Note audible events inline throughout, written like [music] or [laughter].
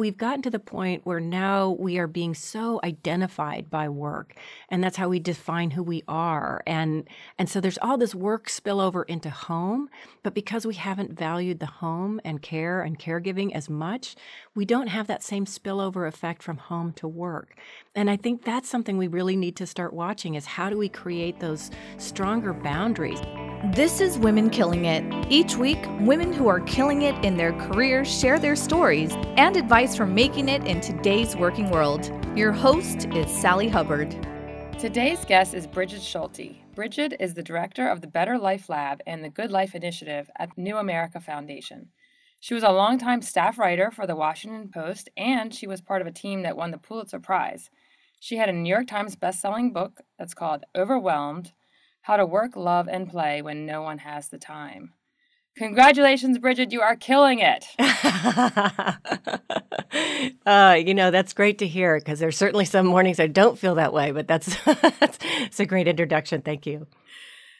we've gotten to the point where now we are being so identified by work, and that's how we define who we are. And and so there's all this work spillover into home, but because we haven't valued the home and care and caregiving as much, we don't have that same spillover effect from home to work. And I think that's something we really need to start watching is how do we create those stronger boundaries? This is Women Killing It. Each week, women who are killing it in their careers share their stories and advice for making it in today's working world. Your host is Sally Hubbard. Today's guest is Brigid Schulte. Brigid is the director of the Better Life Lab and the Good Life Initiative at New America Foundation. She was a longtime staff writer for the Washington Post, and she was part of a team that won the Pulitzer Prize. She had a New York Times best-selling book that's called Overwhelmed how to Work, Love, and Play When No One Has the Time. Congratulations, Brigid. You are killing it. [laughs] uh, you know, that's great to hear because there's certainly some mornings I don't feel that way, but [laughs] that's, that's a great introduction. Thank you.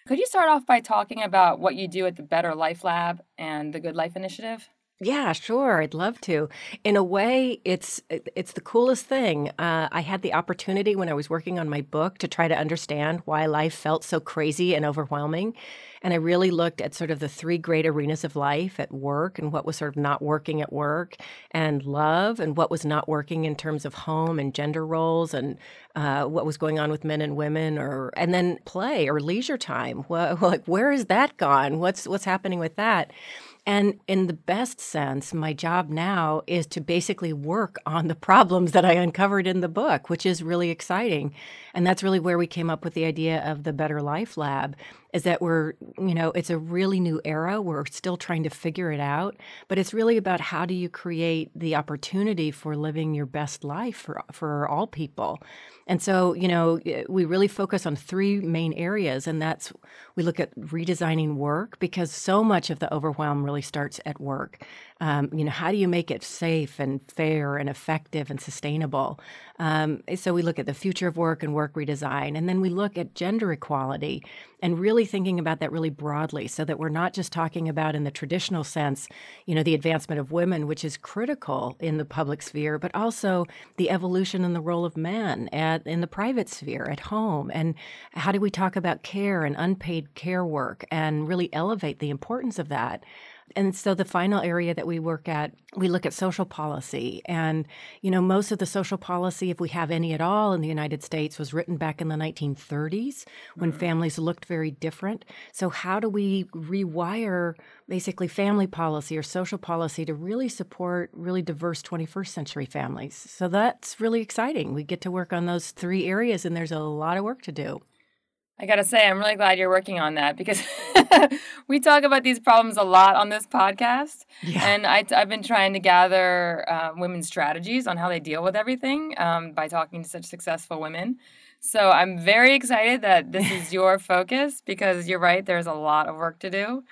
Could you start off by talking about what you do at the Better Life Lab and the Good Life Initiative? Yeah, sure. I'd love to. In a way, it's it's the coolest thing. Uh, I had the opportunity when I was working on my book to try to understand why life felt so crazy and overwhelming, and I really looked at sort of the three great arenas of life at work and what was sort of not working at work, and love and what was not working in terms of home and gender roles, and uh, what was going on with men and women, or and then play or leisure time. Well, [laughs] like where is that gone? What's what's happening with that? And in the best sense, my job now is to basically work on the problems that I uncovered in the book, which is really exciting. And that's really where we came up with the idea of the Better Life Lab is that we're, you know, it's a really new era. We're still trying to figure it out, but it's really about how do you create the opportunity for living your best life for for all people. And so, you know, we really focus on three main areas, and that's we look at redesigning work because so much of the overwhelm really starts at work. Um, you know, how do you make it safe and fair and effective and sustainable? Um, so we look at the future of work and work redesign, and then we look at gender equality and really thinking about that really broadly, so that we're not just talking about in the traditional sense, you know, the advancement of women, which is critical in the public sphere, but also the evolution in the role of men at in the private sphere at home, and how do we talk about care and unpaid care work and really elevate the importance of that and so the final area that we work at we look at social policy. And you know most of the social policy if we have any at all in the united states was written back in the 1930s when mm-hmm. families looked very different. So how do we rewire basically family policy or social policy to really support really diverse 21st century families? So that's really exciting. We get to work on those three areas and there's a lot of work to do I gotta say, I'm really glad you're working on that because [laughs] we talk about these problems a lot on this podcast. Yeah. And I, have been trying to gather uh, women's strategies on how they deal with everything um, by talking to such successful women. So I'm very excited that this is [laughs] your focus because you're right, there's a lot of work to do.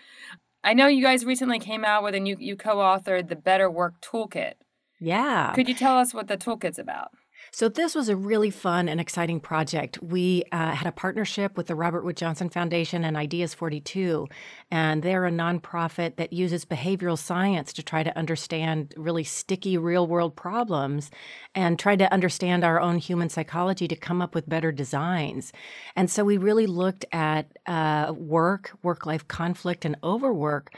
I know you guys recently came out with a new, you co authored the Better Work Toolkit. Yeah. Could you tell us what the toolkit's about? So, this was a really fun and exciting project. We uh, had a partnership with the Robert Wood Johnson Foundation and Ideas 42, and they're a nonprofit that uses behavioral science to try to understand really sticky real world problems and try to understand our own human psychology to come up with better designs. And so, we really looked at uh, work, work life conflict, and overwork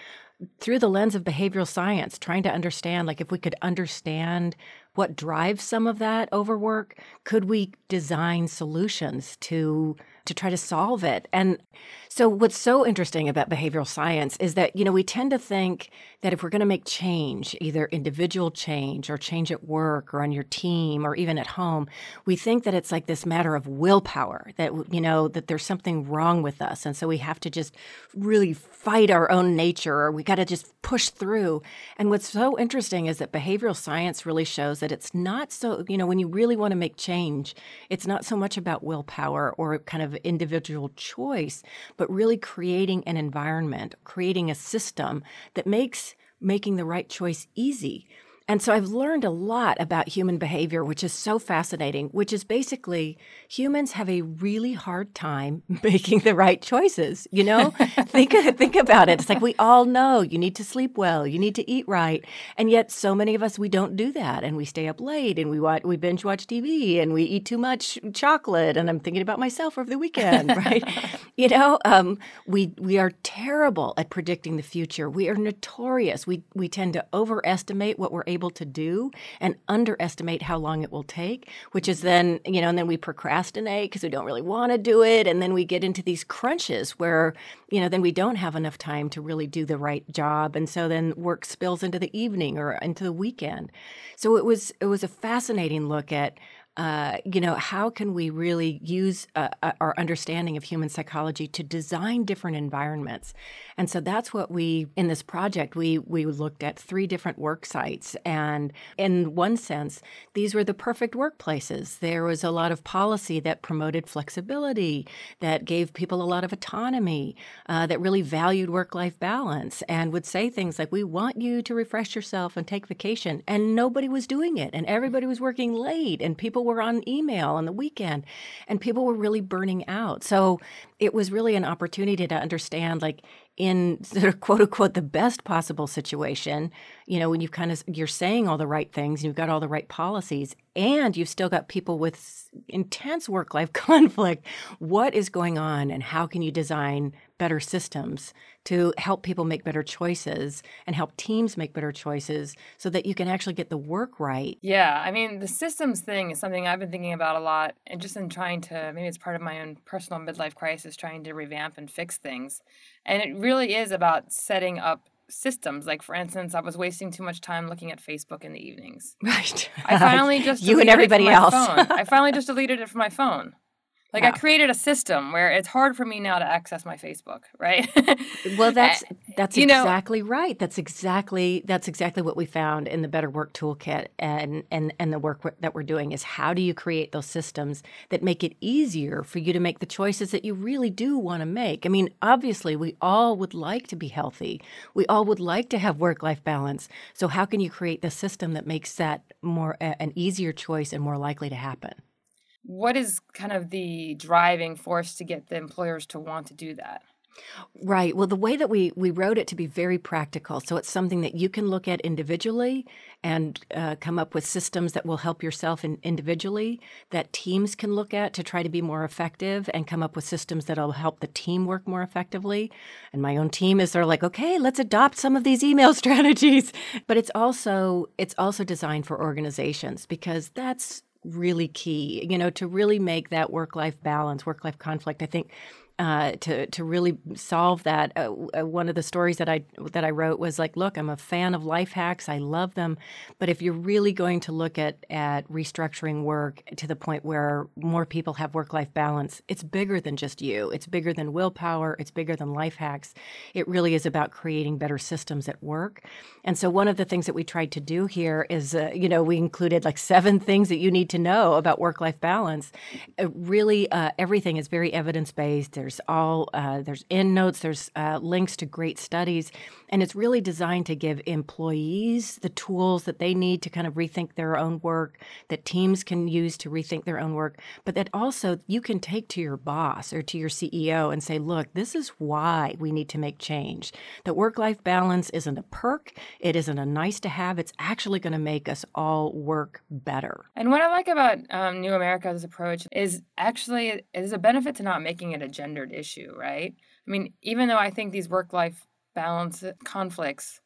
through the lens of behavioral science, trying to understand, like, if we could understand what drives some of that overwork, could we design solutions to to try to solve it? And so, what's so interesting about behavioral science is that, you know, we tend to think that if we're going to make change, either individual change or change at work or on your team or even at home, we think that it's like this matter of willpower, that, you know, that there's something wrong with us. And so we have to just really fight our own nature or we got to just push through. And what's so interesting is that behavioral science really shows that it's not so, you know, when you really want to make change, it's not so much about willpower or kind of individual choice but really creating an environment, creating a system that makes making the right choice easy. And so I've learned a lot about human behavior, which is so fascinating, which is basically humans have a really hard time [laughs] making the right choices. You know, [laughs] think, think about it. It's like we all know you need to sleep well, you need to eat right. And yet, so many of us, we don't do that. And we stay up late and we watch, we binge watch TV and we eat too much chocolate. And I'm thinking about myself over the weekend, [laughs] right? you know, um, we, we are terrible at predicting the future. We are notorious. We, we tend to overestimate what we're able to do and underestimate how long it will take, which is then, you know, and then we procrastinate because we don't really want to do it. And then we get into these crunches where, you know, then we don't have enough time to really do the right job. And so then work spills into the evening or into the weekend. So it was it was a fascinating look at uh, you know, how can we really use uh, uh, our understanding of human psychology to design different environments? And so that's what we in this project we we looked at three different work sites, and in one sense, these were the perfect workplaces. There was a lot of policy that promoted flexibility, that gave people a lot of autonomy, uh, that really valued work life balance, and would say things like, "We want you to refresh yourself and take vacation," and nobody was doing it, and everybody was working late, and people were on email on the weekend and people were really burning out. So it was really an opportunity to understand like in [laughs] sort of quote unquote the best possible situation, you know, when you've kind of you're saying all the right things, you've got all the right policies, and you've still got people with intense work life [laughs] conflict. What is going on, and how can you design better systems to help people make better choices and help teams make better choices so that you can actually get the work right? Yeah, I mean, the systems thing is something I've been thinking about a lot, and just in trying to maybe it's part of my own personal midlife crisis, trying to revamp and fix things, and it really is about setting up systems. Like for instance, I was wasting too much time looking at Facebook in the evenings. [laughs] Right. I finally just [laughs] you and everybody else. I finally [laughs] just deleted it from my phone. Like I created a system where it's hard for me now to access my Facebook, right? [laughs] well, that's that's you exactly know, right. That's exactly that's exactly what we found in the Better Work Toolkit and and and the work that we're doing is how do you create those systems that make it easier for you to make the choices that you really do want to make. I mean, obviously, we all would like to be healthy. We all would like to have work-life balance. So how can you create the system that makes that more an easier choice and more likely to happen? What is kind of the driving force to get the employers to want to do that? Right. Well, the way that we we wrote it to be very practical, so it's something that you can look at individually and uh, come up with systems that will help yourself in, individually. That teams can look at to try to be more effective and come up with systems that'll help the team work more effectively. And my own team is they're like, okay, let's adopt some of these email [laughs] strategies. But it's also it's also designed for organizations because that's really key, you know, to really make that work life balance, work life conflict. I think uh, to to really solve that. Uh, uh, one of the stories that I that I wrote was like, look, I'm a fan of life hacks. I love them, but if you're really going to look at at restructuring work to the point where more people have work life balance, it's bigger than just you. It's bigger than willpower. It's bigger than life hacks. It really is about creating better systems at work. And so one of the things that we tried to do here is, uh, you know, we included like seven [laughs] things that you need to know about work life balance. Uh, really, everything is very evidence based. There's there's all uh, there's end notes. There's uh, links to great studies, and it's really designed to give employees the tools that they need to kind of rethink their own work. That teams can use to rethink their own work, but that also you can take to your boss or to your CEO and say, "Look, this is why we need to make change. That work-life balance isn't a perk. It isn't a nice to have. It's actually going to make us all work better." And what I like about um, New America's approach is actually it is a benefit to not making it a gender gendered issue, right? I mean, even though I think these work life balance conflicts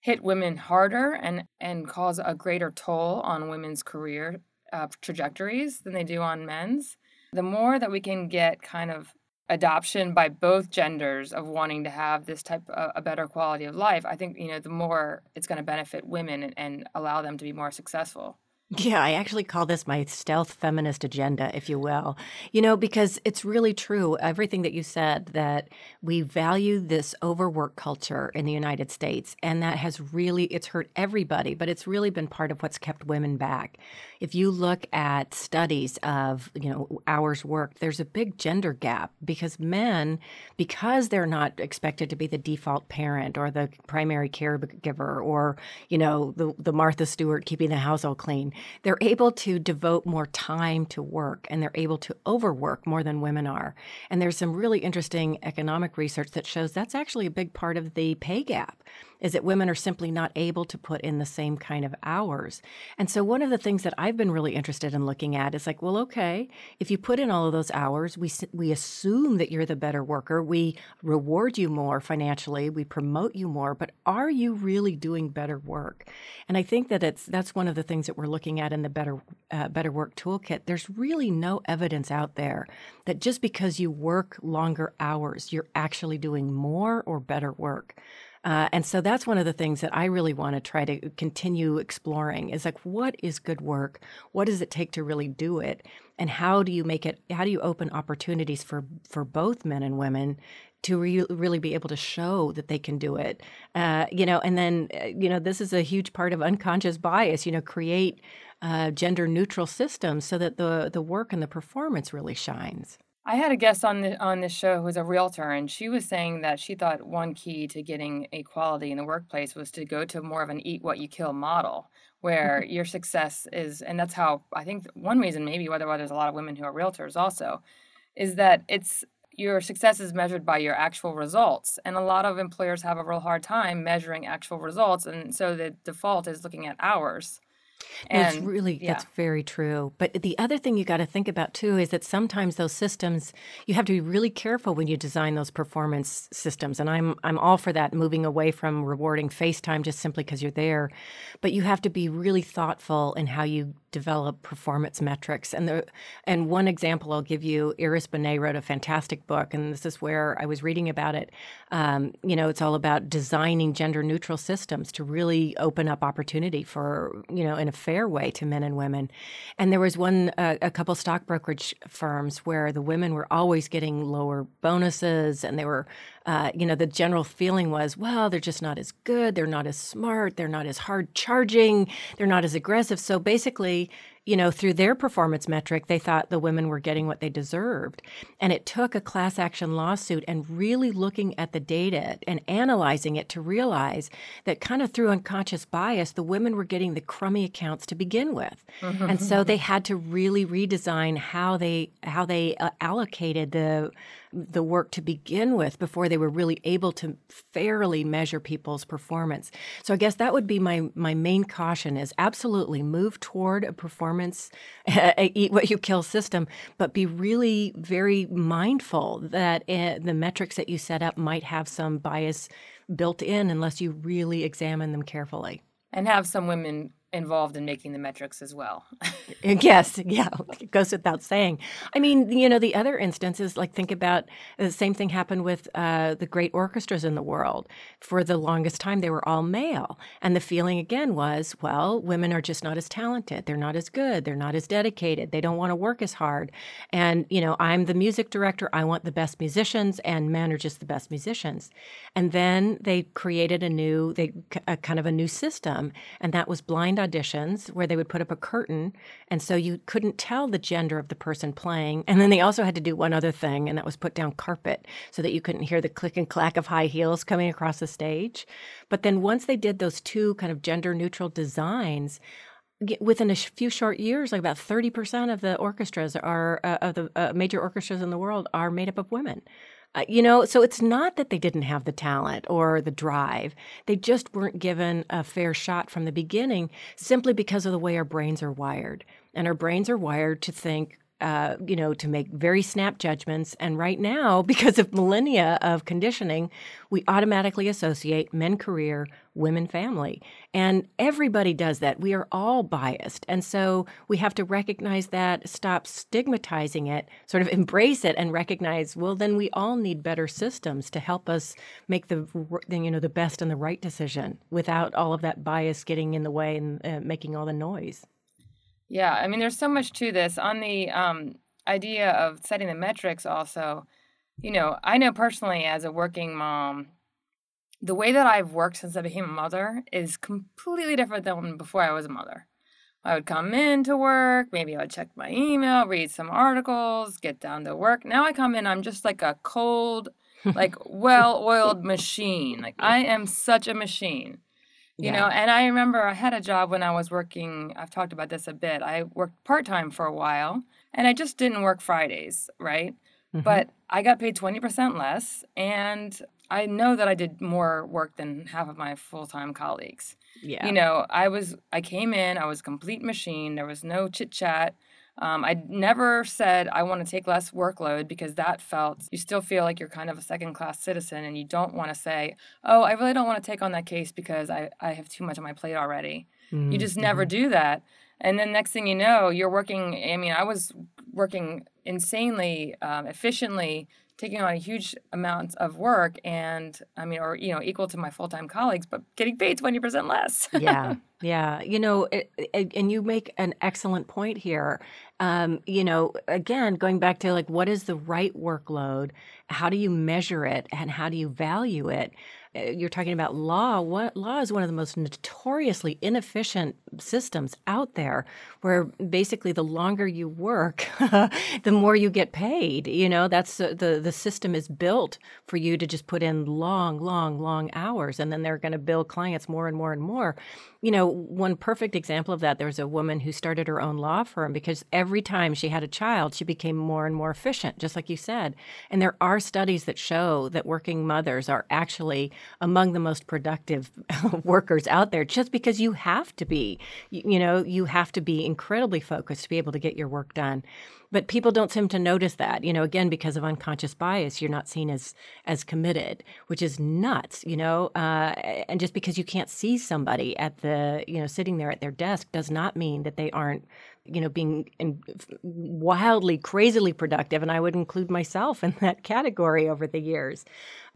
hit women harder and, and cause a greater toll on women's career uh, trajectories than they do on men's, the more that we can get kind of adoption by both genders of wanting to have this type of a better quality of life, I think, you know, the more it's going to benefit women and, and allow them to be more successful. Yeah, I actually call this my stealth feminist agenda, if you will. You know, because it's really true, everything that you said, that we value this overwork culture in the United States, and that has really, it's hurt everybody, but it's really been part of what's kept women back. If you look at studies of, you know, hours worked, there's a big gender gap because men, because they're not expected to be the default parent or the primary caregiver or, you know, the, the Martha Stewart keeping the house all clean, they're able to devote more time to work and they're able to overwork more than women are. And there's some really interesting economic research that shows that's actually a big part of the pay gap is that women are simply not able to put in the same kind of hours. And so one of the things that I've been really interested in looking at is like, well, okay, if you put in all of those hours, we we assume that you're the better worker, we reward you more financially, we promote you more, but are you really doing better work? And I think that it's that's one of the things that we're looking at in the better uh, better work toolkit. There's really no evidence out there that just because you work longer hours, you're actually doing more or better work. Uh, and so that's one of the things that I really want to try to continue exploring is like, what is good work? What does it take to really do it? And how do you make it, how do you open opportunities for, for both men and women to re- really be able to show that they can do it? Uh, you know, and then, uh, you know, this is a huge part of unconscious bias, you know, create uh, gender neutral systems so that the, the work and the performance really shines. I had a guest on the on this show who was a realtor, and she was saying that she thought one key to getting equality in the workplace was to go to more of an eat what you kill model, where mm-hmm. your success is, and that's how I think one reason maybe whether why there's a lot of women who are realtors also, is that it's your success is measured by your actual results, and a lot of employers have a real hard time measuring actual results, and so the default is looking at hours. And, it's really yeah. that's very true. But the other thing you got to think about too is that sometimes those systems you have to be really careful when you design those performance systems. And I'm I'm all for that moving away from rewarding face time just simply because you're there. But you have to be really thoughtful in how you develop performance metrics. And the and one example I'll give you, Iris Bohnet wrote a fantastic book, and this is where I was reading about it. Um, you know, it's all about designing gender neutral systems to really open up opportunity for you know in a fair way to men and women. And there was one uh, a couple stock brokerage firms where the women were always getting lower bonuses, and they were uh, you know, the general feeling was, well, they're just not as good, they're not as smart, they're not as hard charging, they're not as aggressive. So basically, you know, through their performance metric, they thought the women were getting what they deserved. And it took a class action lawsuit and really looking at the data and analyzing it to realize that kind of through unconscious bias, the women were getting the crummy accounts to begin with. Mm-hmm. And so they had to really redesign how they how they uh, allocated the the work to begin with before they were really able to fairly measure people's performance. So I guess that would be my my main caution is absolutely move toward a performance [laughs] eat what you kill system, but be really very mindful that it, the metrics that you set up might have some bias built in unless you really examine them carefully. And have some women involved in making the metrics as well. [laughs] yes, yeah, it goes without saying. I mean, you know, the other instances, like think about the same thing happened with uh, the great orchestras in the world. For the longest time, they were all male. And the feeling again was, well, women are just not as talented. They're not as good. They're not as dedicated. They don't want to work as hard. And, you know, I'm the music director. I want the best musicians, and men are just the best musicians. And then they created a new, they, a kind of a new system, and that was blind auditions where they would put up a curtain. And so you couldn't tell the gender of the person playing. And then they also had to do one other thing, and that was put down carpet so that you couldn't hear the click and clack of high heels coming across the stage. But then once they did those two kind of gender neutral designs, within a few short years, like about 30% of the orchestras are, uh, of the uh, major orchestras in the world are made up of women. Uh, you know, so it's not that they didn't have the talent or the drive. They just weren't given a fair shot from the beginning simply because of the way our brains are wired. And our brains are wired to think uh, you know, to make very snap judgments. And right now, [laughs] because of millennia of conditioning, we automatically associate men career, women family. And everybody does that. We are all biased. And so we have to recognize that, stop stigmatizing it, sort of [laughs] embrace it and recognize, well, then we all need better systems to help us make the, you know, the best and the right decision without all of that bias getting in the way and uh, making all the noise. Yeah, I mean, there's so much to this. On the um, idea of setting the metrics, also, you know, I know personally as a working mom, the way that I've worked since I became a mother is completely different than before I was a mother. I would come in to work, maybe I would check my email, read some articles, get down to work. Now I come in, I'm just like a cold, like [laughs] well oiled machine. Like I am such a machine. You yeah. know, and I remember I had a job when I was working, I've talked about this a bit. I worked part time for a while and I just didn't work Fridays, right? Mm-hmm. But I got paid 20% less and I know that I did more work than half of my full time colleagues. Yeah. You know, I was I came in, I was a complete machine. There was no chit chat. Um, I never said I want to take less workload because that felt you still feel like you're kind of a second class citizen and you don't want to say, oh, I really don't want to take on that case because I, I have too much on my plate already. Mm-hmm. You just never do that. And then next thing you know, you're working. I mean, I was working insanely um, efficiently taking on a huge amount of work and i mean or you know equal to my full-time colleagues but getting paid 20% less. [laughs] Yeah. Yeah. You know it, it, and you make an excellent point here. Um, you know again going back to like what is the right workload? How do you measure it and how do you value it you're talking about law. What law is one of the most notoriously inefficient systems out there, where basically the longer you work, [laughs] the more you get paid. You know, that's uh, the the system is built for you to just put in long, long, long hours, and then they're going to bill clients more and more and more. You know, one perfect example of that. There was a woman who started her own law firm because every time she had a child, she became more and more efficient, just like you said. And there are studies that show that working mothers are actually among the most productive [laughs] workers out there just because you have to be. You, you, know you have to be incredibly focused to be able to get your work done. But people don't seem to notice that you know again because of unconscious bias you're not seen as as committed which is nuts you know uh, and just because you can't see somebody at the you know sitting there at their desk does not mean that they aren't you know being in, wildly crazily productive and i would include myself [laughs] in that category over the years.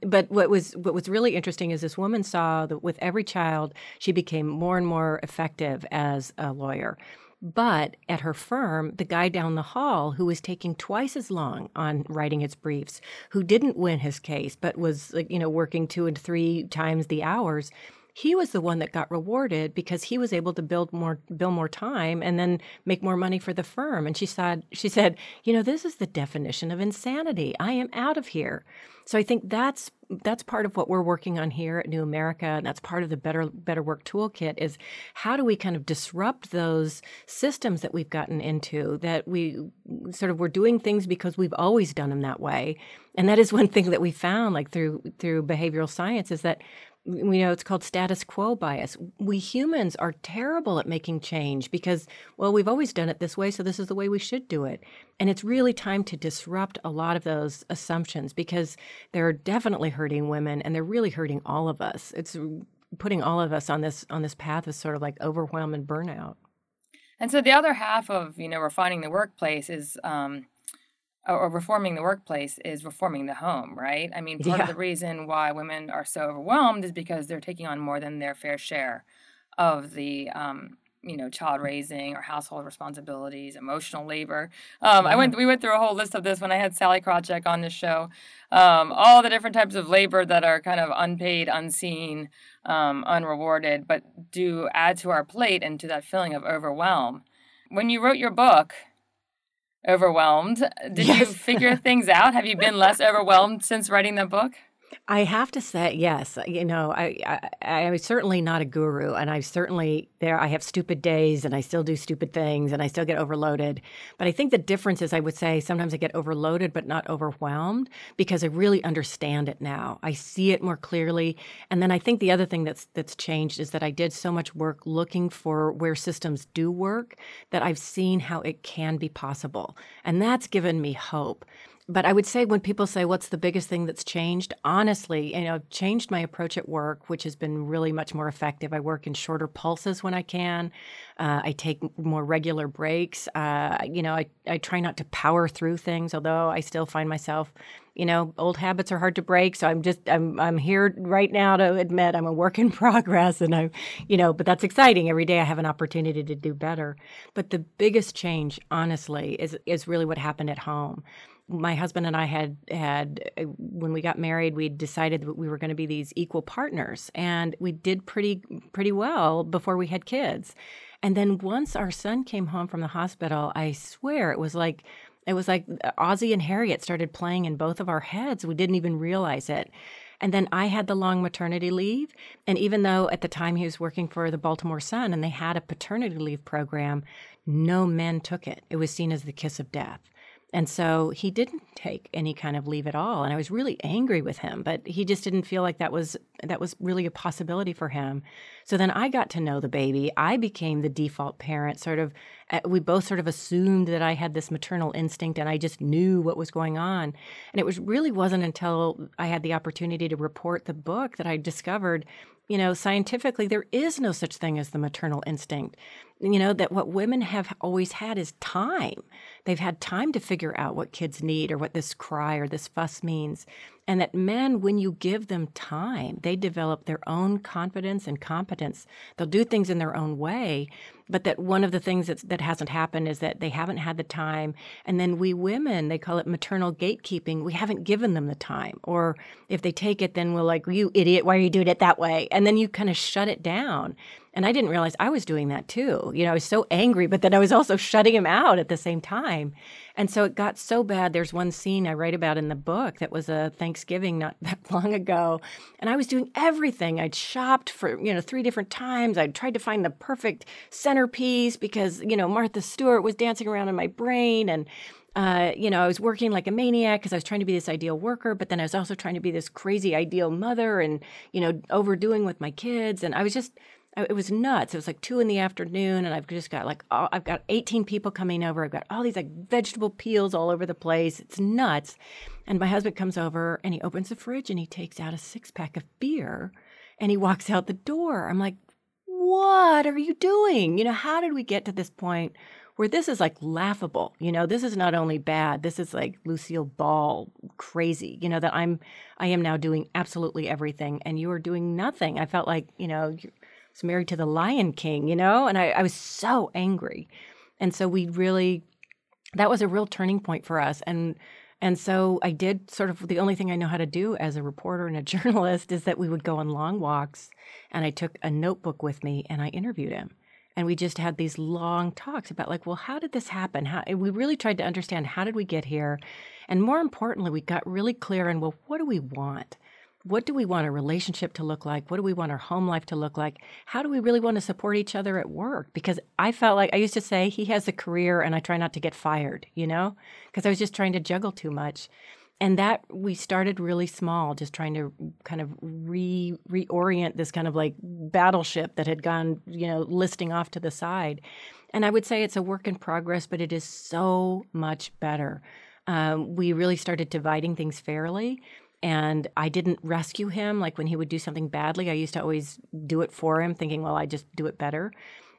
But what was what was really interesting is this woman saw that with every child she became more and more effective as a lawyer. But at her firm, the guy down the hall who was taking twice as long on writing his briefs, who didn't win his case, but was, you know, working two and three times the hours, he was the one that got rewarded because he was able to build more bill more time and then make more money for the firm. And she said she said you know this is the definition of insanity. I am out of here. So i think that's that's part of what we're working on here at new america and that's part of the better better work toolkit is how do we kind of disrupt those systems that we've gotten into that we sort of we're doing things because we've always done them that way. And that is one thing that we found like through through behavioral science is that we know it's called status quo bias. We humans are terrible at making change because, well, we've always done it this way, so this is the way we should do it. And it's really time to disrupt a lot of those assumptions because they're definitely hurting women and they're really hurting all of us. It's putting all of us on this on this path of sort of like overwhelm and burnout. And so the other half of you know refining the workplace is um, or reforming the workplace is reforming the home, right? I mean, part yeah. of the reason why women are so overwhelmed is because they're taking on more than their fair share of the, um, you know, child raising or household responsibilities, emotional labor. Um, yeah. I went, we went through a whole list of this when I had Sallie Krawcheck on the show. Um, all the different types of labor that are kind of unpaid, unseen, um, unrewarded, but do add to our plate and to that feeling of overwhelm. When you wrote your book, overwhelmed. Did yes. you figure [laughs] things out? Have you been less overwhelmed since writing the book? I have to say, yes. Uh, you know, I, I I'm certainly not a guru, and I certainly there. I have stupid days, and I still do stupid things, and I still get overloaded. But I think the difference is, I would say, sometimes I get overloaded, but not overwhelmed, because I really understand it now. I see it more clearly, and then I think the other thing that's that's changed is that I did so much work looking for where systems do work that I've seen how it can be possible, and that's given me hope but I would say when people say, What's the biggest thing that's changed? Honestly, you know, I've changed my approach at work, which has been really much more effective. I work in shorter pulses when I can. Uh, I take more regular breaks. Uh, you know, I, I try not to power through things, although I still find myself, you know, old habits are hard to break. So I'm just, I'm, I'm here right now to admit I'm a work in [laughs] progress. And I, you know, but that's exciting. Every day I have an opportunity to do better. But the biggest change, honestly, is, is really what happened at home my husband and I had had uh, when we got married, we decided that we were going to be these equal partners, and we did pretty pretty well before we had kids. And then once our son came home from the hospital, I swear it was like it was like Ozzie and Harriet started playing in both of our heads. We didn't even realize it. And then I had the long maternity leave. And even though at the time he was working for the Baltimore Sun and they had a paternity leave program, no men took it. It was seen as the kiss of death. And so he didn't take any kind of leave at all. And I was really angry with him, but he just didn't feel like that was that was really a possibility for him. So then I got to know the baby. I became the default parent, sort of uh, we both sort of assumed that I had this maternal instinct and I just knew what was going on. And it was really wasn't until I had the opportunity to report the book that I discovered you know, scientifically, there is no such thing as the maternal instinct. You know, that what women have always had is time. They've had time to figure out what kids need or what this cry or this fuss means. And that men, when you give them time, they develop their own confidence and competence. They'll do things in their own way. But that one of the things that's, that hasn't happened is that they haven't had the time. And then we women, they call it maternal gatekeeping. We haven't given them the time. Or if they take it, then we're like, you idiot, why are you doing it that way? And then you kind of shut it down. And I didn't realize I was doing that too. You know, I was so angry, but then I was also shutting him out at the same time. And so it got so bad. There's one scene I write about in the book that was a Thanksgiving not [laughs] that long ago. And I was doing everything. I'd shopped for, you know, three different times. I'd tried to find the perfect centerpiece because, you know, Martha Stewart was dancing around in my brain. And, uh, you know, I was working like a maniac because I was trying to be this ideal worker, but then I was also trying to be this crazy ideal mother and, you know, overdoing with my kids. And I was just, it was nuts. It was like two in the afternoon, and I've just got like all, I've got 18 people coming over. I've got all these like vegetable peels all over the place. It's nuts. And my husband comes over and he opens the fridge and he takes out a six pack of beer and he walks out the door. I'm like, what are you doing? You know, how did we get to this point where this is like laughable? You know, this is not only bad, this is like Lucille Ball crazy, you know, that I'm, I am now doing absolutely everything and you are doing nothing. I felt like, you know, was married to the Lion King, you know, and I, I was so angry. And so we really, that was a real turning point for us. And and so I did sort of the only thing I know how to do as a reporter and a [laughs] journalist is that we would go on long walks and I took a notebook with me and I interviewed him. And we just had these long talks about like, well, how did this happen? How we really tried to understand how did we get here? And more importantly, we got really clear on well, what do we want? What do we want our relationship to look like? What do we want our home life to look like? How do we really want to support each other at work? Because I felt like I used to say he has a career and I try not to get fired, you know, because I was just trying to juggle too much. And that we started really small, just trying to kind of re reorient this kind of like battleship that had gone, you know, listing off to the side. And I would say it's a work in progress, but it is so much better. Um, we really started dividing things fairly and I didn't rescue him. Like when he would do something badly, I used to always do it for him, thinking, well, I just do it better.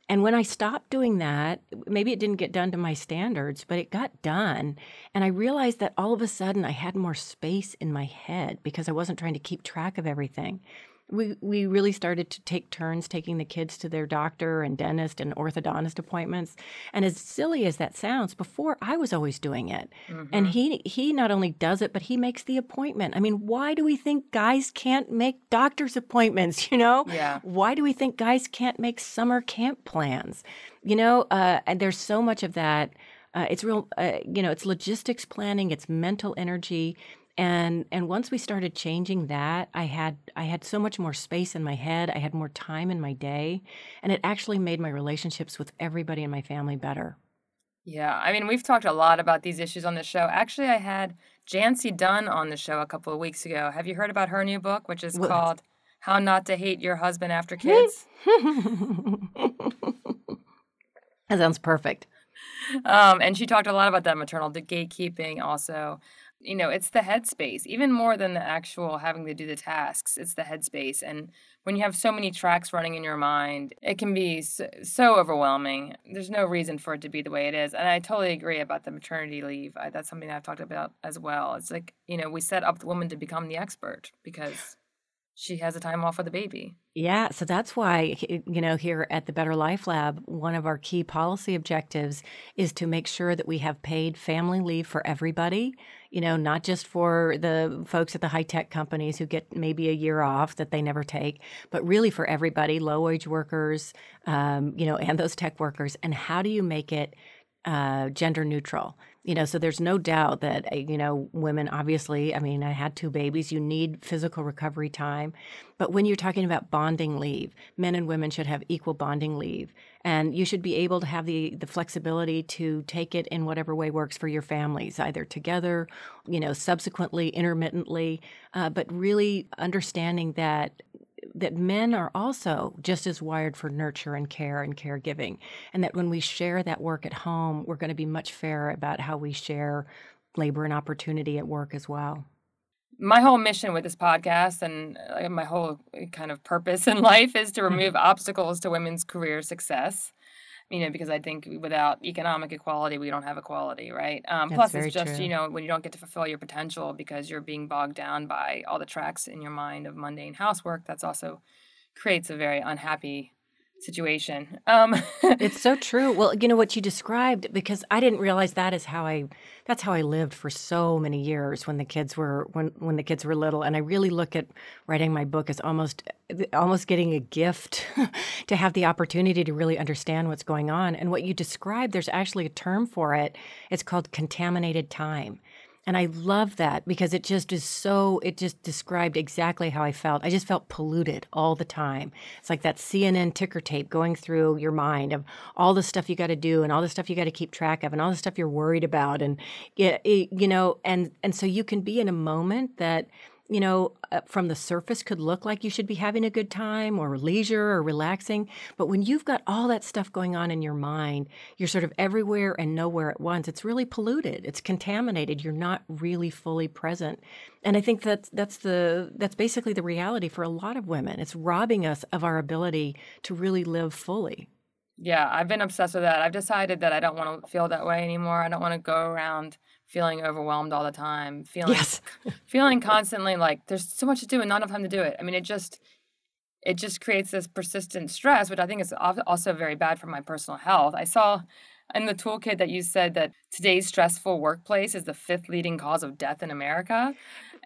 And when I stopped doing that, maybe it didn't get done to my standards, but it got done. And I realized that all of a sudden I had more space in my head because I wasn't trying to keep track of everything we we really started to take turns taking the kids to their doctor and dentist and orthodontist appointments. And as silly as that sounds, before I was always doing it. Mm-hmm. And he he not only does it, but he makes the appointment. I mean, why do we think guys can't make doctor's appointments? [laughs] You know, yeah. Why do we think guys can't make summer camp plans? You know, uh, and there's so much of that. Uh, it's real, uh, you know, it's logistics planning, it's mental energy and and once we started changing that i had i had so much more space in my head. I had more time in my day. And it actually made my relationships with everybody in my family better. Yeah i mean we've talked a lot about these issues on the show. Actually i had Jancee Dunn on the show a couple of weeks ago. Have you heard about her new book which is called how not to hate your husband after [laughs] kids? That sounds perfect. Um, and she talked a lot about that maternal gatekeeping also you know, it's the headspace, even more than the actual having to do the tasks. It's the headspace. And when you have so many tracks running in your mind, it can be so, overwhelming. There's no reason for it to be the way it is. And I totally agree about the maternity leave. I, that's something I've talked about as well. It's like, you know, we set up the woman to become the expert because she has a time off with the baby. Yeah, so that's why, you know, here at the Better Life Lab, one of our key policy objectives is to make sure that we have paid family leave for everybody, you know, not just for the folks at the high tech companies who get maybe a year off that they never take, but really for everybody, low wage workers, um, you know, and those tech workers. And how do you make it uh, gender neutral? you know so there's no doubt that uh, you know women obviously i mean i had two babies you need physical recovery time but when you're talking about bonding leave men and women should have equal bonding leave and you should be able to have the the flexibility to take it in whatever way works for your families either together you know subsequently intermittently uh, but really understanding that that men are also just as wired for nurture and care and caregiving. And that when we share that work at home, we're going to be much fairer about how we share labor and opportunity at work as well. My whole mission with this podcast and uh, my whole kind of purpose [laughs] in life is to mm-hmm. remove obstacles to women's career success you know, because I think without economic equality, we don't have equality, right? Um, plus, it's just, true. you know, when you don't get to fulfill your potential because you're being bogged down by all the tracks in your mind of mundane housework, that's also creates a very unhappy situation. Um, [laughs] it's so true. Well, you know what you described because I didn't realize that is how I that's how I lived for so many years when the kids were when when the kids were little and I really look at writing my book as almost almost getting a gift [laughs] to have the opportunity to really understand what's going on. And what you described there's actually a term for it. It's called contaminated time. And I love that because it just is so, it just described exactly how I felt. I just felt polluted all the time. It's like that CNN ticker tape going through your mind of all the stuff you got to do and all the stuff you got to keep track of and all the stuff you're worried about. And, you know, and, and so you can be in a moment that, you know, uh, from the surface could look like you should be having a good time or leisure or relaxing. But when you've got all that stuff going on in your mind, you're sort of everywhere and nowhere at once. It's really polluted. It's contaminated. You're not really fully present. And I think that's that's the that's basically the reality for a lot of women. It's robbing us of our ability to really live fully. Yeah, I've been obsessed with that. I've decided that I don't want to feel that way anymore. I don't want to go around feeling overwhelmed all the time, feeling yes. [laughs] feeling constantly like there's so much to do and not enough time to do it. I mean, it just it just creates this persistent stress, which I think is also very bad for my personal health. I saw in the toolkit that you said that today's stressful workplace is the fifth leading cause of death in America.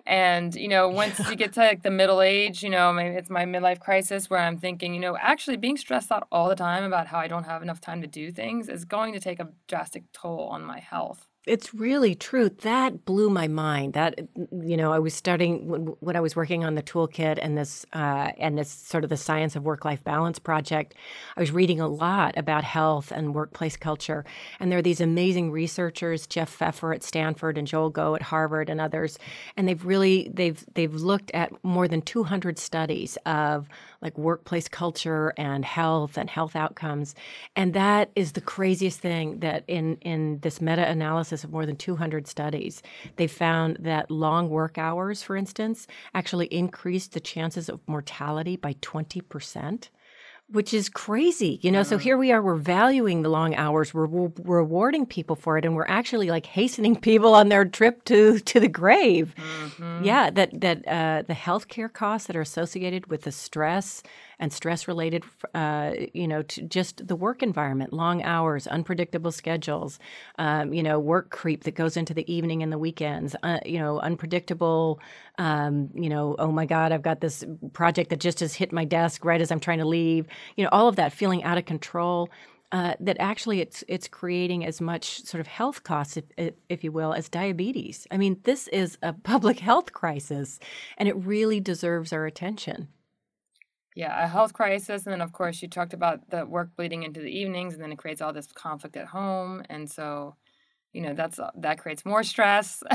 And, you know, once you get to like the middle age, you know, maybe it's my midlife crisis where I'm thinking, you know, actually being stressed out all the time about how I don't have enough time to do things is going to take a drastic toll on my health it's really true. That blew my mind. That you know, I was studying when, I was working on the toolkit and this uh, and this sort of the science of work life balance project. I was reading a lot about health and workplace culture, and there are these amazing researchers, Jeff Pfeffer at Stanford and Joel Goh at Harvard and others, and they've really they've they've looked at more than 200 studies of like workplace culture and health and health outcomes. And that is the craziest thing that in, in this meta analysis of more than 200 studies, they found that long work hours, for instance, actually increased the chances of mortality by 20% which is crazy. You know, so here we are, we're valuing the long hours, we're, we're, rewarding people for it, and we're actually like hastening [laughs] people on their trip to to the grave. Mm-hmm. Yeah, that that uh, the healthcare costs that are associated with the stress and stress related, uh, you know, to just the work environment, long hours, unpredictable schedules, um, you know, work creep that goes into the evening and the weekends, uh, you know, unpredictable, um, you know, oh my God, I've got this project that just has hit my desk right as I'm trying to leave, you know, all of that feeling out of control. Uh, that actually it's it's creating as much sort of health costs, if, if you will, as diabetes. I mean, this is a [laughs] public health crisis, and it really deserves our attention. Yeah, a health crisis. And then, of course, you talked about the work bleeding into the evenings, and then it creates all this conflict at home. And so, you know that's uh, that creates more stress. [laughs]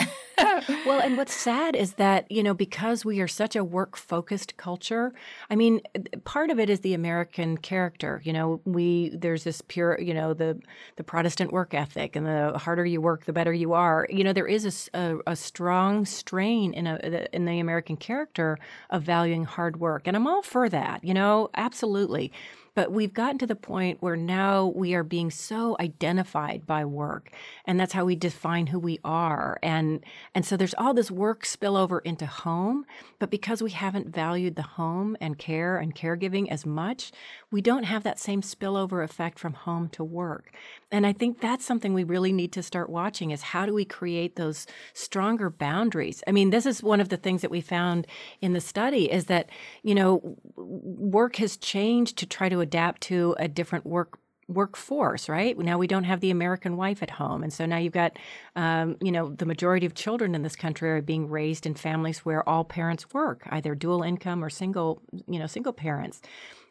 Well and what's sad is that you know because we are such a work focused culture i mean part of it is the american character you know we there's this pure you know the the protestant work ethic and the harder you work the better you are. You know there is a, a, a strong strain in a in the american character of valuing hard work and i'm all for that you know absolutely but we've gotten to the point where now we are being so identified by work, and that's how we define who we are. And and so there's all this work spillover into home, but because we haven't valued the home and care and caregiving as much, we don't have that same spillover effect from home to work. And I think that's something we really need to start watching is how do we create those stronger boundaries? I mean, this is one of the things that we found in the study is that, you know, work has changed to try to adapt to a different work workforce, right? Now we don't have the American wife at home, and so now you've got, um, you know, the majority of children in this country are being raised in families where all parents work, either dual income or single, you know, single parents.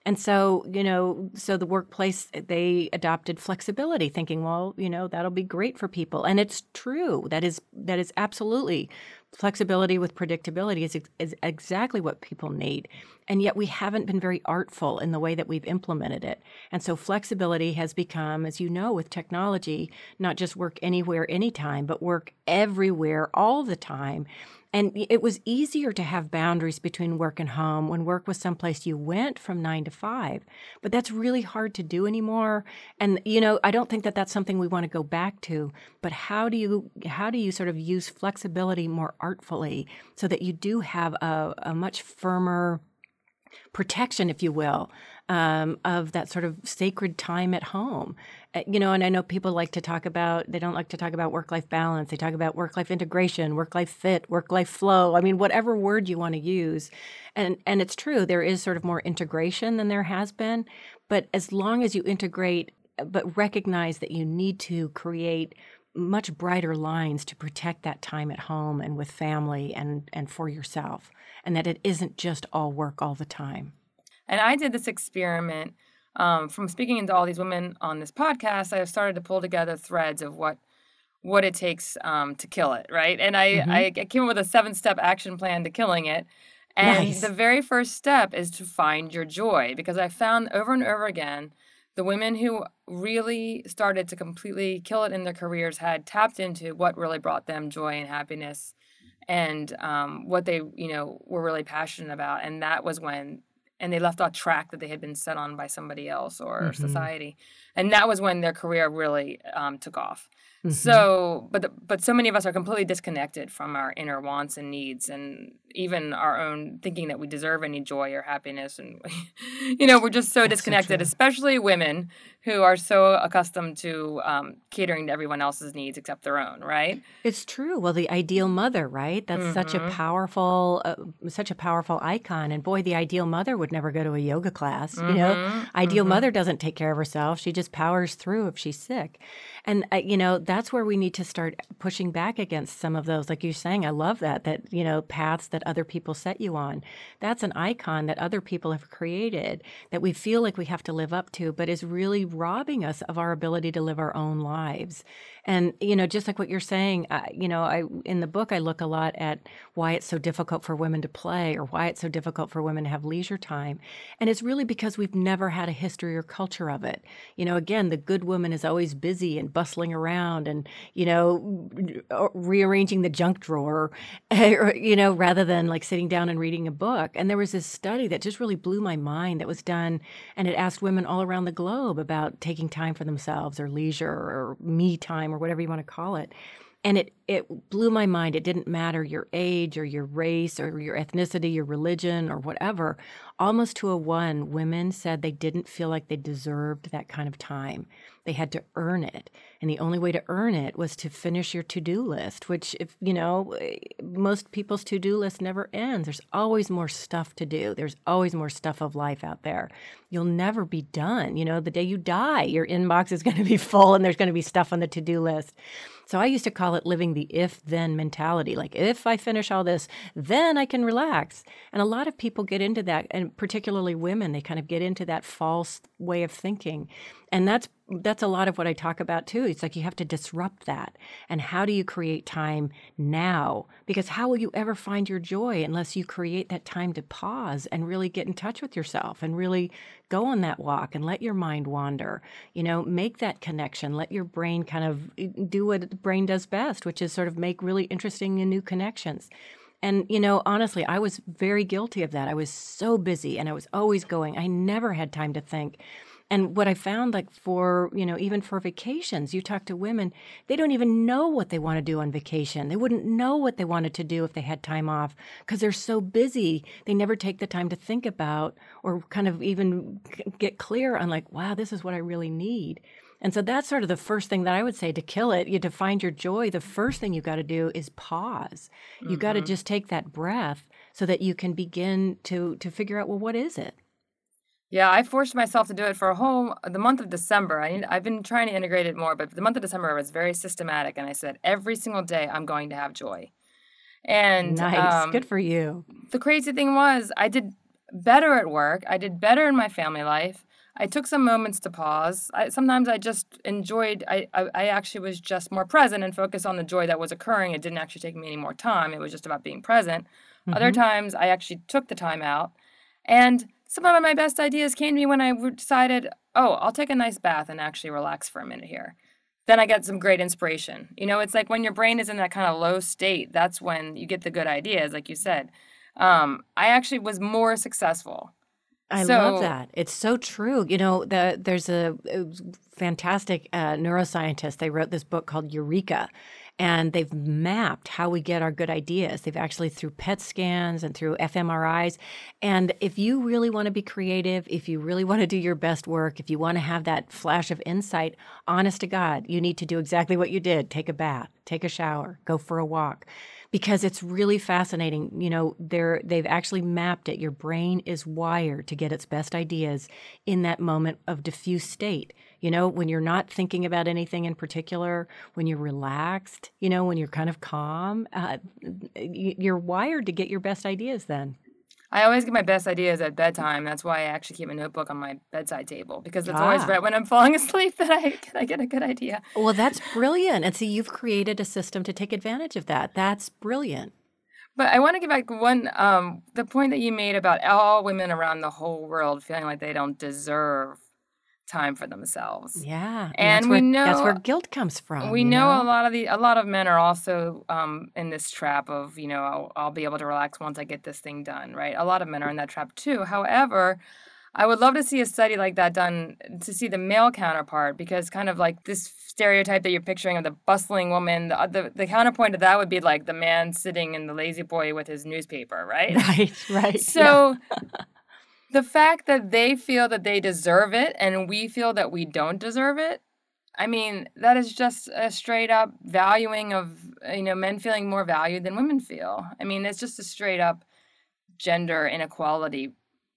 And so, you know, so the workplace, they adopted flexibility, thinking, well, you know, that'll be great for people. And it's true. That is that is absolutely flexibility with predictability is, is exactly what people need. And yet we haven't been very artful in the way that we've implemented it. And so flexibility has become, as you know, with technology, not just work anywhere, anytime, but work everywhere all the time. And it was easier to have boundaries between work and home when work was someplace you went from nine to five. But that's really hard to do anymore. And you know, I don't think that that's something we want to go back to. But how do you how do you sort of use flexibility more artfully so that you do have a, a much firmer protection, if you will, um, of that sort of sacred time at home. Uh, you know, and I know people like to talk about, they don't like to talk about work life balance. They talk about work life integration, work life fit, work life flow. I mean, whatever word you want to use. And, and it's true, there is sort of more integration than there has been. But as long as you integrate, but recognize that you need to create much brighter lines to protect that time at home and with family and, and for yourself, and that it isn't just all work all the time. And I did this experiment um, from speaking to all these women on this podcast. I have started to pull together threads of what what it takes um, to kill it, right? And I, mm-hmm. I came up with a seven step action plan to killing it. And nice. the very first step is to find your joy because I found over and over again the women who really started to completely kill it in their careers had tapped into what really brought them joy and happiness and um, what they you know were really passionate about and that was when and they left off track that they had been set on by somebody else or mm-hmm. society and that was when their career really um, took off mm-hmm. so but the, but so many of us are completely disconnected from our inner wants and needs and even our own thinking that we deserve any joy or happiness and [laughs] you know we're just so That's disconnected so especially women who are so accustomed to um, catering to everyone else's needs except their own right it's true well the ideal mother right that's mm-hmm. such a mm-hmm. powerful uh, such a powerful icon and boy the ideal mother would never go to a yoga class mm-hmm. you know mm-hmm. ideal mm-hmm. mother doesn't take care of herself she just powers through if she's sick and uh, you know that's where we need to start pushing back against some of those like you're saying i love that that you know paths that other people set you on. That's an icon that other people have created that we feel like we have to live up to but is really robbing us of our ability to live our own lives and you know just like what you're saying uh, you know i in the book i look a lot at why it's so difficult for women to play or why it's so difficult for women to have leisure time. And it's really because we've never had a history or culture of it. You know again the good woman is always busy and bustling around and you know rearranging the junk drawer [laughs] you know rather than like sitting down and reading a book. And there was this study that just really blew my mind that was done and it asked women all around the globe about taking time for themselves or leisure or me time or whatever you want to call it. And it it blew my mind. It didn't matter your age or your race or your ethnicity your religion or whatever. Almost to a one women said they didn't feel like they deserved that kind of time they had to earn it and the only way to earn it was to finish your to-do list which if you know most people's to-do list never ends there's always more stuff to do there's always more stuff of life out there you'll never be done you know the day you die your inbox is going to be [laughs] full and there's going to be stuff on the to-do list so I used to call it living the if then mentality. Like, if I finish all this, then I can relax. And a lot of people get into that, and particularly women, they kind of get into that false way of thinking. And that's that's a lot of what I talk about too. It's like you have to disrupt that. And how do you create time now? Because how will you ever find your joy unless you create that time to pause and really get in touch with yourself and really go on that walk and let your mind wander. You know, make that connection. Let your brain kind of eh, do what the brain does best, which is sort of make really interesting and new connections. And, you know, honestly, I was very guilty of that. I was so busy and I was always going. I never had time to think. And what I found, like for, you know, even for vacations, you talk to women, they don't even know what they want to do on vacation. They wouldn't know what they wanted to do if they had time off because they're so busy. They never take the time to think about or kind of even get clear on, like, wow, this is what I really need. And so that's sort of the first thing that I would say to kill it. You to find your joy, the first thing you got to do is pause. You mm-hmm. got to just take that breath so that you can begin to to figure out well what is it? Yeah, I forced myself to do it for a whole the month of December. I I've been trying to integrate it more, but the month of December was very systematic and I said every single day I'm going to have joy. And nice. Um, Good for you. The crazy thing was I did better at work. I did better in my family life. I took some moments to pause. I, sometimes I just enjoyed. I, I, I actually was just more present and focused on the joy that was occurring. It didn't actually take me any more time. It was just about being present. Mm-hmm. Other times I actually took the time out, and some of my best ideas came to me when I decided, oh, I'll take a nice bath and actually relax for a minute here. Then I get some great inspiration. You know, it's like when your brain is in that kind of low state. That's when you get the good ideas, like you said. Um, I actually was more successful I so, love that. It's so true. You know, the, there's a, a fantastic uh, neuroscientist. They wrote this book called Eureka, and they've mapped how we get our good ideas. They've actually through PET scans and through fMRIs. And if you really want to be creative, if you really want to do your best work, if you want to have that flash of insight, honest to God, you need to do exactly what you did: take a bath, take a shower, go for a walk because it's really fascinating. You know, they're they've actually mapped it. Your brain is wired to get its best ideas in that moment of diffuse state. You know, when you're not thinking about anything in particular, when you're relaxed, you know, when you're kind of calm, uh, you're wired to get your best ideas then. I always get my best ideas at bedtime. That's why I actually keep a notebook on my bedside table because it's ah. always right when I'm falling [laughs] asleep that I, I get a good idea. Well, that's brilliant. And so you've created a system to take advantage of that. That's brilliant. But I want to get back one um, the point that you made about all women around the whole world feeling like they don't deserve time for themselves. Yeah, and, and we know that's where guilt comes from. We know, know, a lot of the a lot of men are also um, in this trap of you know I'll, I'll be able to relax once I get this thing done. Right, a lot of men are in that trap too. However. I would love to see a study like that done to see the male counterpart because kind of like this stereotype that you're picturing of the bustling woman, the, the, the counterpoint to that would be like the man sitting in the lazy boy with his newspaper, right? [laughs] Right, right. So yeah. The fact that they feel that they deserve it and we feel that we don't deserve it i mean that is just a straight up valuing of you know men feeling more valued than women feel. I mean it's just a straight up gender inequality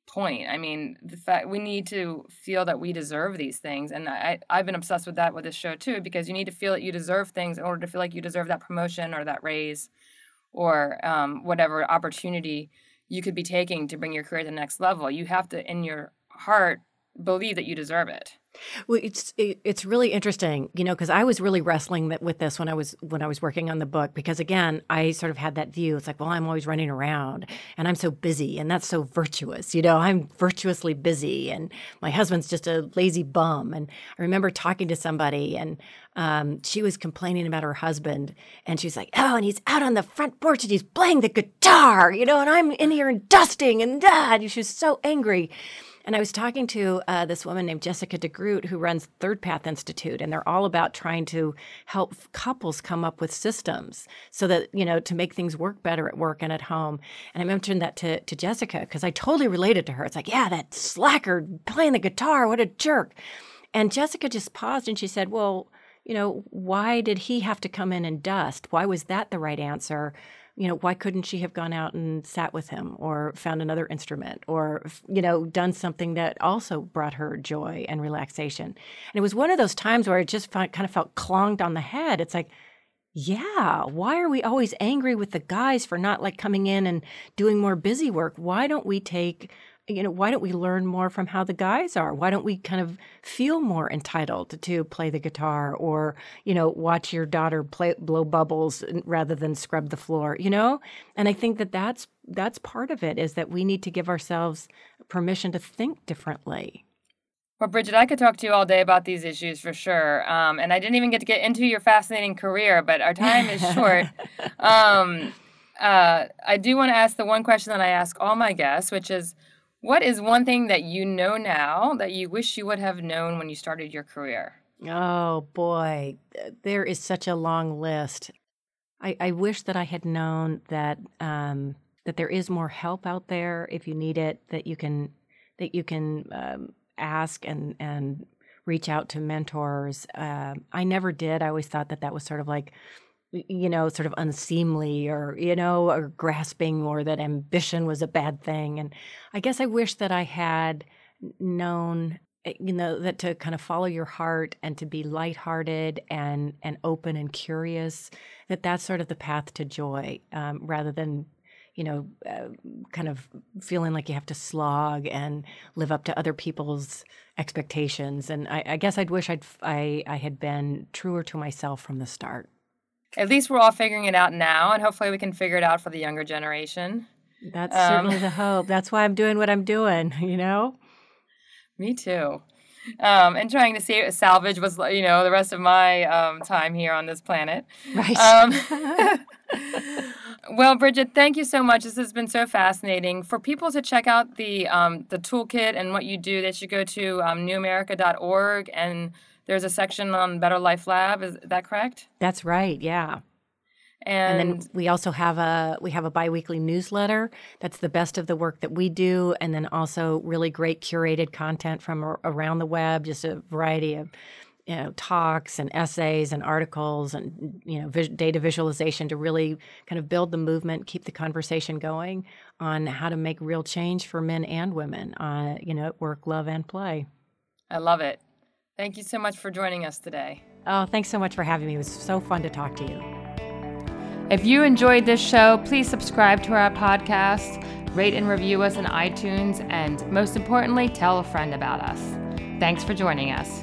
point. I mean the fact we need to feel that we deserve these things and i i've been obsessed with that with this show too because you need to feel that you deserve things in order to feel like you deserve that promotion or that raise or um, whatever opportunity you could be taking to bring your career to the next level. You have to, in your heart, believe that you deserve it. Well, it's it's really interesting, you know, because I was really wrestling with this when I was when I was working on the book. Because again, I sort of had that view. It's like, well, I'm always running around, and I'm so busy, and that's so virtuous, you know. I'm virtuously busy, and my husband's just a lazy bum. And I remember talking to somebody, and um, she was complaining about her husband, and she's like, "Oh, and he's out on the front porch, and he's playing the guitar, you know, and I'm in here and dusting, and dad." She was so angry. And I was talking to uh, this woman named Jessica DeGroot who runs Third Path Institute, and they're all about trying to help couples come up with systems so that, you know, to make things work better at work and at home. And I mentioned that to, to Jessica because I totally related to her. It's like, yeah, that slacker playing the guitar, what a jerk. And Jessica just paused and she said, well, you know, why did he have to come in and dust? Why was that the right answer? You know, why couldn't she have gone out and sat with him or found another instrument or, you know, done something that also brought her joy and relaxation? And it was one of those times where it just kind of felt clonged on the head. It's like, yeah, why are we always angry with the guys for not like coming in and doing more busy work? Why don't we take you know, why don't we learn more from how the guys are? Why don't we kind of feel more entitled to play the guitar or, you know, watch your daughter play blow bubbles rather than scrub the floor, you know? And I think that that's that's part of it is that we need to give ourselves permission to think differently. Well, Brigid, I could talk to you all day about these issues for sure. Um, and I didn't even get to get into your fascinating career, but our time is short. [laughs] um, uh, I do want to ask the one question that I ask all my guests, which is what is one thing that you know now that you wish you would have known when you started your career? Oh boy, there is such a long list. I, I wish that I had known that um, that there is more help out there if you need it. That you can that you can um, ask and and reach out to mentors. Uh, I never did. I always thought that that was sort of like you know, sort of unseemly or, you know, or grasping or that ambition was a bad thing. And I guess I wish that I had known eh, you know that to kind of follow your heart and to be lighthearted and and open and curious that that's sort of the path to joy um, rather than you know uh, kind of feeling like you have to slog and live up to other people's expectations and I, I guess I'd wish I'd I, I had been truer to myself from the start at least we're all figuring it out now, and hopefully we can figure it out for the younger generation. That's um, certainly the hope. That's why I'm doing what I'm doing, [laughs] you know? Me too. Um, and trying to see salvage was, you know, the rest of my um, time here on this planet. Right. Um, [laughs] [laughs] well, Brigid, thank you so much. This has been so fascinating. For people to check out the um, the toolkit and what you do, they should go to um, newamerica.org and there's a section on Better Life Lab. Is that correct? That's right. Yeah. And, and, then we also have a we have a biweekly newsletter that's the best of the work that we do and then also really great curated content from around the web just a variety of you know talks and essays and articles and you know vis- data visualization to really kind of build the movement keep the conversation going on how to make real change for men and women uh, you know at work love and play i love it Thank you so much for joining us today. Oh, thanks so much for having me. It was so fun to talk to you. If you enjoyed this show, please subscribe to our podcast, rate and review us on iTunes, and most importantly, tell a friend about us. Thanks for joining us.